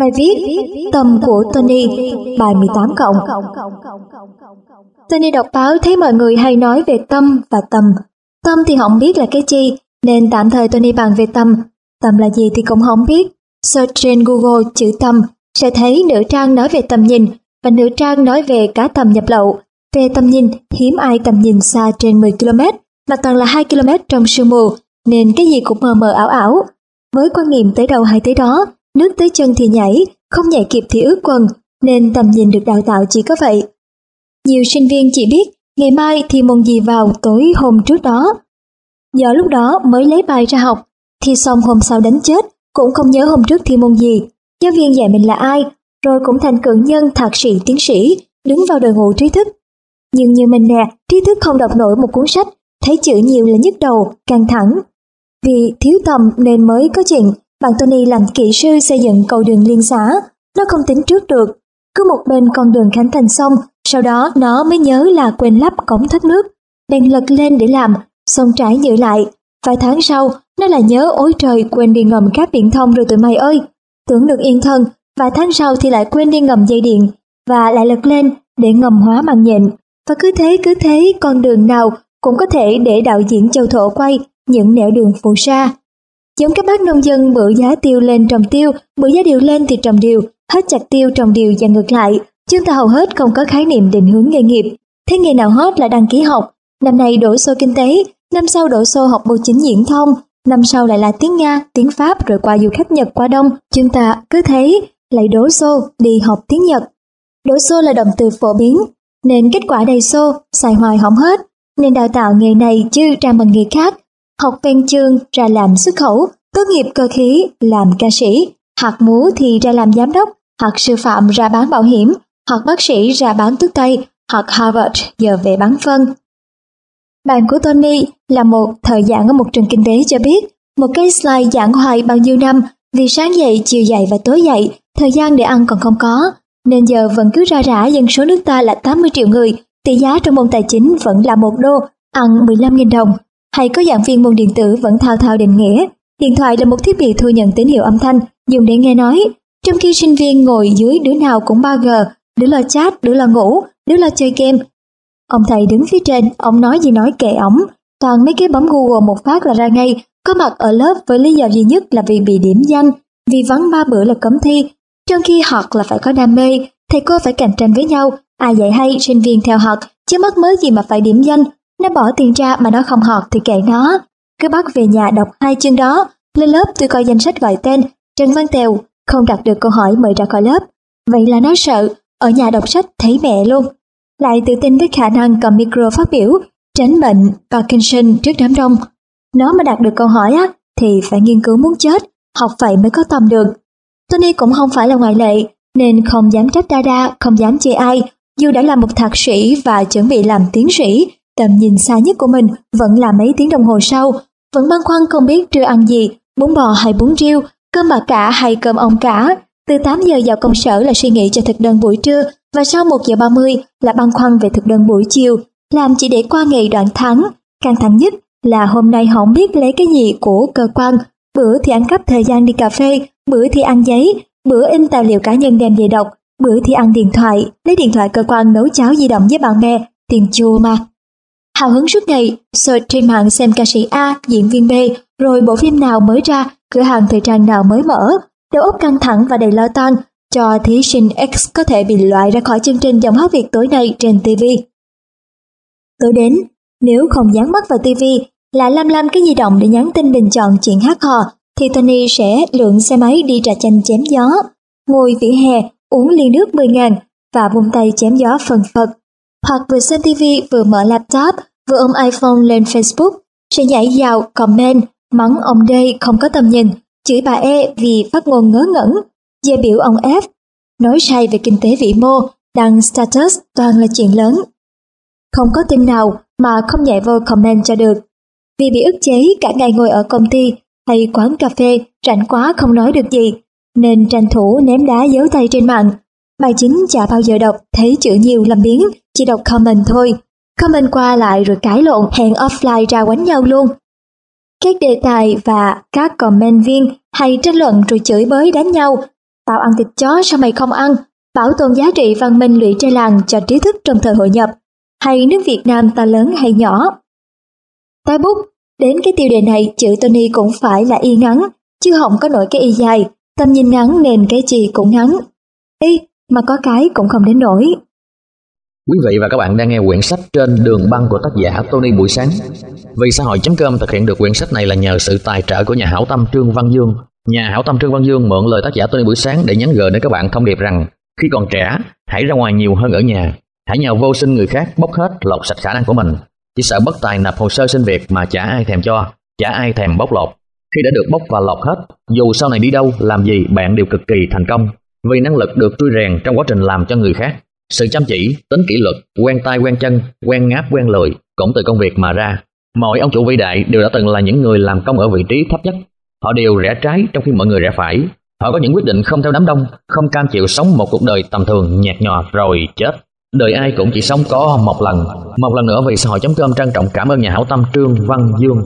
Bài viết Tâm của Tony, bài 18 cộng. Tony đọc báo thấy mọi người hay nói về tâm và tầm. Tâm thì không biết là cái chi, nên tạm thời Tony bàn về tâm. Tầm là gì thì cũng không biết. Search trên Google chữ tâm sẽ thấy nửa trang nói về tầm nhìn và nửa trang nói về cá tầm nhập lậu. Về tầm nhìn, hiếm ai tầm nhìn xa trên 10 km, mà toàn là 2 km trong sương mù, nên cái gì cũng mờ mờ ảo ảo. Với quan niệm tới đâu hay tới đó, nước tới chân thì nhảy, không nhảy kịp thì ướt quần, nên tầm nhìn được đào tạo chỉ có vậy. Nhiều sinh viên chỉ biết ngày mai thì môn gì vào tối hôm trước đó. Do lúc đó mới lấy bài ra học, thì xong hôm sau đánh chết, cũng không nhớ hôm trước thi môn gì, giáo viên dạy mình là ai, rồi cũng thành cử nhân thạc sĩ tiến sĩ, đứng vào đội ngũ trí thức. Nhưng như mình nè, trí thức không đọc nổi một cuốn sách, thấy chữ nhiều là nhức đầu, căng thẳng. Vì thiếu tầm nên mới có chuyện bạn Tony làm kỹ sư xây dựng cầu đường liên xã, nó không tính trước được. Cứ một bên con đường khánh thành xong, sau đó nó mới nhớ là quên lắp cổng thoát nước. Đèn lật lên để làm, xong trải nhựa lại. Vài tháng sau, nó lại nhớ ối trời quên đi ngầm cáp viễn thông rồi tụi mày ơi. Tưởng được yên thân, vài tháng sau thì lại quên đi ngầm dây điện, và lại lật lên để ngầm hóa màng nhện. Và cứ thế cứ thế con đường nào cũng có thể để đạo diễn châu thổ quay những nẻo đường phù sa. Giống các bác nông dân bữa giá tiêu lên trồng tiêu, bữa giá điều lên thì trồng điều, hết chặt tiêu trồng điều và ngược lại. Chúng ta hầu hết không có khái niệm định hướng nghề nghiệp. Thế nghề nào hot là đăng ký học. Năm nay đổ xô kinh tế, năm sau đổ xô học bưu chính diễn thông, năm sau lại là tiếng Nga, tiếng Pháp rồi qua du khách Nhật qua Đông. Chúng ta cứ thấy lại đổ xô đi học tiếng Nhật. Đổ xô là động từ phổ biến, nên kết quả đầy xô, xài hoài hỏng hết. Nên đào tạo nghề này chứ ra bằng nghề khác học ven chương ra làm xuất khẩu, tốt nghiệp cơ khí làm ca sĩ, hoặc múa thì ra làm giám đốc, hoặc sư phạm ra bán bảo hiểm, hoặc bác sĩ ra bán thuốc tây, hoặc Harvard giờ về bán phân. Bạn của Tony là một thời giảng ở một trường kinh tế cho biết, một cái slide giảng hoài bao nhiêu năm vì sáng dậy, chiều dậy và tối dậy, thời gian để ăn còn không có, nên giờ vẫn cứ ra rã dân số nước ta là 80 triệu người, tỷ giá trong môn tài chính vẫn là một đô, ăn 15.000 đồng, hay có giảng viên môn điện tử vẫn thao thao định nghĩa. Điện thoại là một thiết bị thu nhận tín hiệu âm thanh dùng để nghe nói, trong khi sinh viên ngồi dưới đứa nào cũng 3G, đứa là chat, đứa là ngủ, đứa là chơi game. Ông thầy đứng phía trên, ông nói gì nói kệ ổng, toàn mấy cái bấm Google một phát là ra ngay, có mặt ở lớp với lý do duy nhất là vì bị điểm danh, vì vắng ba bữa là cấm thi, trong khi học là phải có đam mê, thầy cô phải cạnh tranh với nhau, ai dạy hay sinh viên theo học, chứ mất mới gì mà phải điểm danh, nó bỏ tiền ra mà nó không học thì kệ nó. Cứ bắt về nhà đọc hai chương đó. Lên lớp tôi coi danh sách gọi tên. Trần Văn Tèo không đặt được câu hỏi mời ra khỏi lớp. Vậy là nó sợ. Ở nhà đọc sách thấy mẹ luôn. Lại tự tin với khả năng cầm micro phát biểu. Tránh bệnh Parkinson trước đám đông. Nó mà đạt được câu hỏi á thì phải nghiên cứu muốn chết. Học vậy mới có tầm được. Tony cũng không phải là ngoại lệ. Nên không dám trách Dada, không dám chê ai. Dù đã là một thạc sĩ và chuẩn bị làm tiến sĩ, tầm nhìn xa nhất của mình vẫn là mấy tiếng đồng hồ sau, vẫn băn khoăn không biết trưa ăn gì, bún bò hay bún riêu, cơm bà cả hay cơm ông cả. Từ 8 giờ vào công sở là suy nghĩ cho thực đơn buổi trưa và sau 1 giờ 30 là băn khoăn về thực đơn buổi chiều, làm chỉ để qua ngày đoạn tháng. Căng thẳng nhất là hôm nay không biết lấy cái gì của cơ quan, bữa thì ăn cắp thời gian đi cà phê, bữa thì ăn giấy, bữa in tài liệu cá nhân đem về đọc, bữa thì ăn điện thoại, lấy điện thoại cơ quan nấu cháo di động với bạn bè, tiền chua mà. Hào hứng suốt ngày, search trên mạng xem ca sĩ A, diễn viên B, rồi bộ phim nào mới ra, cửa hàng thời trang nào mới mở. Đầu óc căng thẳng và đầy lo toan, cho thí sinh X có thể bị loại ra khỏi chương trình dòng hát Việt tối nay trên TV. Tối đến, nếu không dán mắt vào TV, là lăm lăm cái di động để nhắn tin bình chọn chuyện hát hò, thì Tony sẽ lượn xe máy đi trà chanh chém gió, ngồi vỉa hè, uống ly nước 10 ngàn và vung tay chém gió phần phật. Hoặc vừa xem TV vừa mở laptop, vừa ôm iPhone lên Facebook, sẽ nhảy vào comment mắng ông D không có tầm nhìn, chửi bà E vì phát ngôn ngớ ngẩn, dè biểu ông F, nói sai về kinh tế vĩ mô, đăng status toàn là chuyện lớn. Không có tin nào mà không nhảy vô comment cho được. Vì bị ức chế cả ngày ngồi ở công ty hay quán cà phê, rảnh quá không nói được gì, nên tranh thủ ném đá giấu tay trên mạng. Bài chính chả bao giờ đọc, thấy chữ nhiều làm biến, chỉ đọc comment thôi. Comment qua lại rồi cãi lộn, hẹn offline ra quánh nhau luôn. Các đề tài và các comment viên hay tranh luận rồi chửi bới đánh nhau. tao ăn thịt chó sao mày không ăn, bảo tồn giá trị văn minh lụy trai làng cho trí thức trong thời hội nhập, hay nước Việt Nam ta lớn hay nhỏ. Tái bút, đến cái tiêu đề này chữ Tony cũng phải là y ngắn, chứ không có nổi cái y dài, tầm nhìn ngắn nên cái gì cũng ngắn. Y mà có cái cũng không đến nổi. Quý vị và các bạn đang nghe quyển sách trên đường băng của tác giả Tony Buổi Sáng. Vì xã hội.com thực hiện được quyển sách này là nhờ sự tài trợ của nhà hảo tâm Trương Văn Dương. Nhà hảo tâm Trương Văn Dương mượn lời tác giả Tony Buổi Sáng để nhắn gửi đến các bạn thông điệp rằng khi còn trẻ, hãy ra ngoài nhiều hơn ở nhà. Hãy nhờ vô sinh người khác bóc hết lột sạch khả năng của mình. Chỉ sợ bất tài nộp hồ sơ xin việc mà chả ai thèm cho, chả ai thèm bóc lột. Khi đã được bóc và lột hết, dù sau này đi đâu, làm gì, bạn đều cực kỳ thành công. Vì năng lực được trui rèn trong quá trình làm cho người khác sự chăm chỉ, tính kỷ luật, quen tay quen chân, quen ngáp quen lười cũng từ công việc mà ra. Mọi ông chủ vĩ đại đều đã từng là những người làm công ở vị trí thấp nhất. Họ đều rẽ trái trong khi mọi người rẽ phải. Họ có những quyết định không theo đám đông, không cam chịu sống một cuộc đời tầm thường nhạt nhòa rồi chết. Đời ai cũng chỉ sống có một lần. Một lần nữa vì xã hội.com trân trọng cảm ơn nhà hảo tâm Trương Văn Dương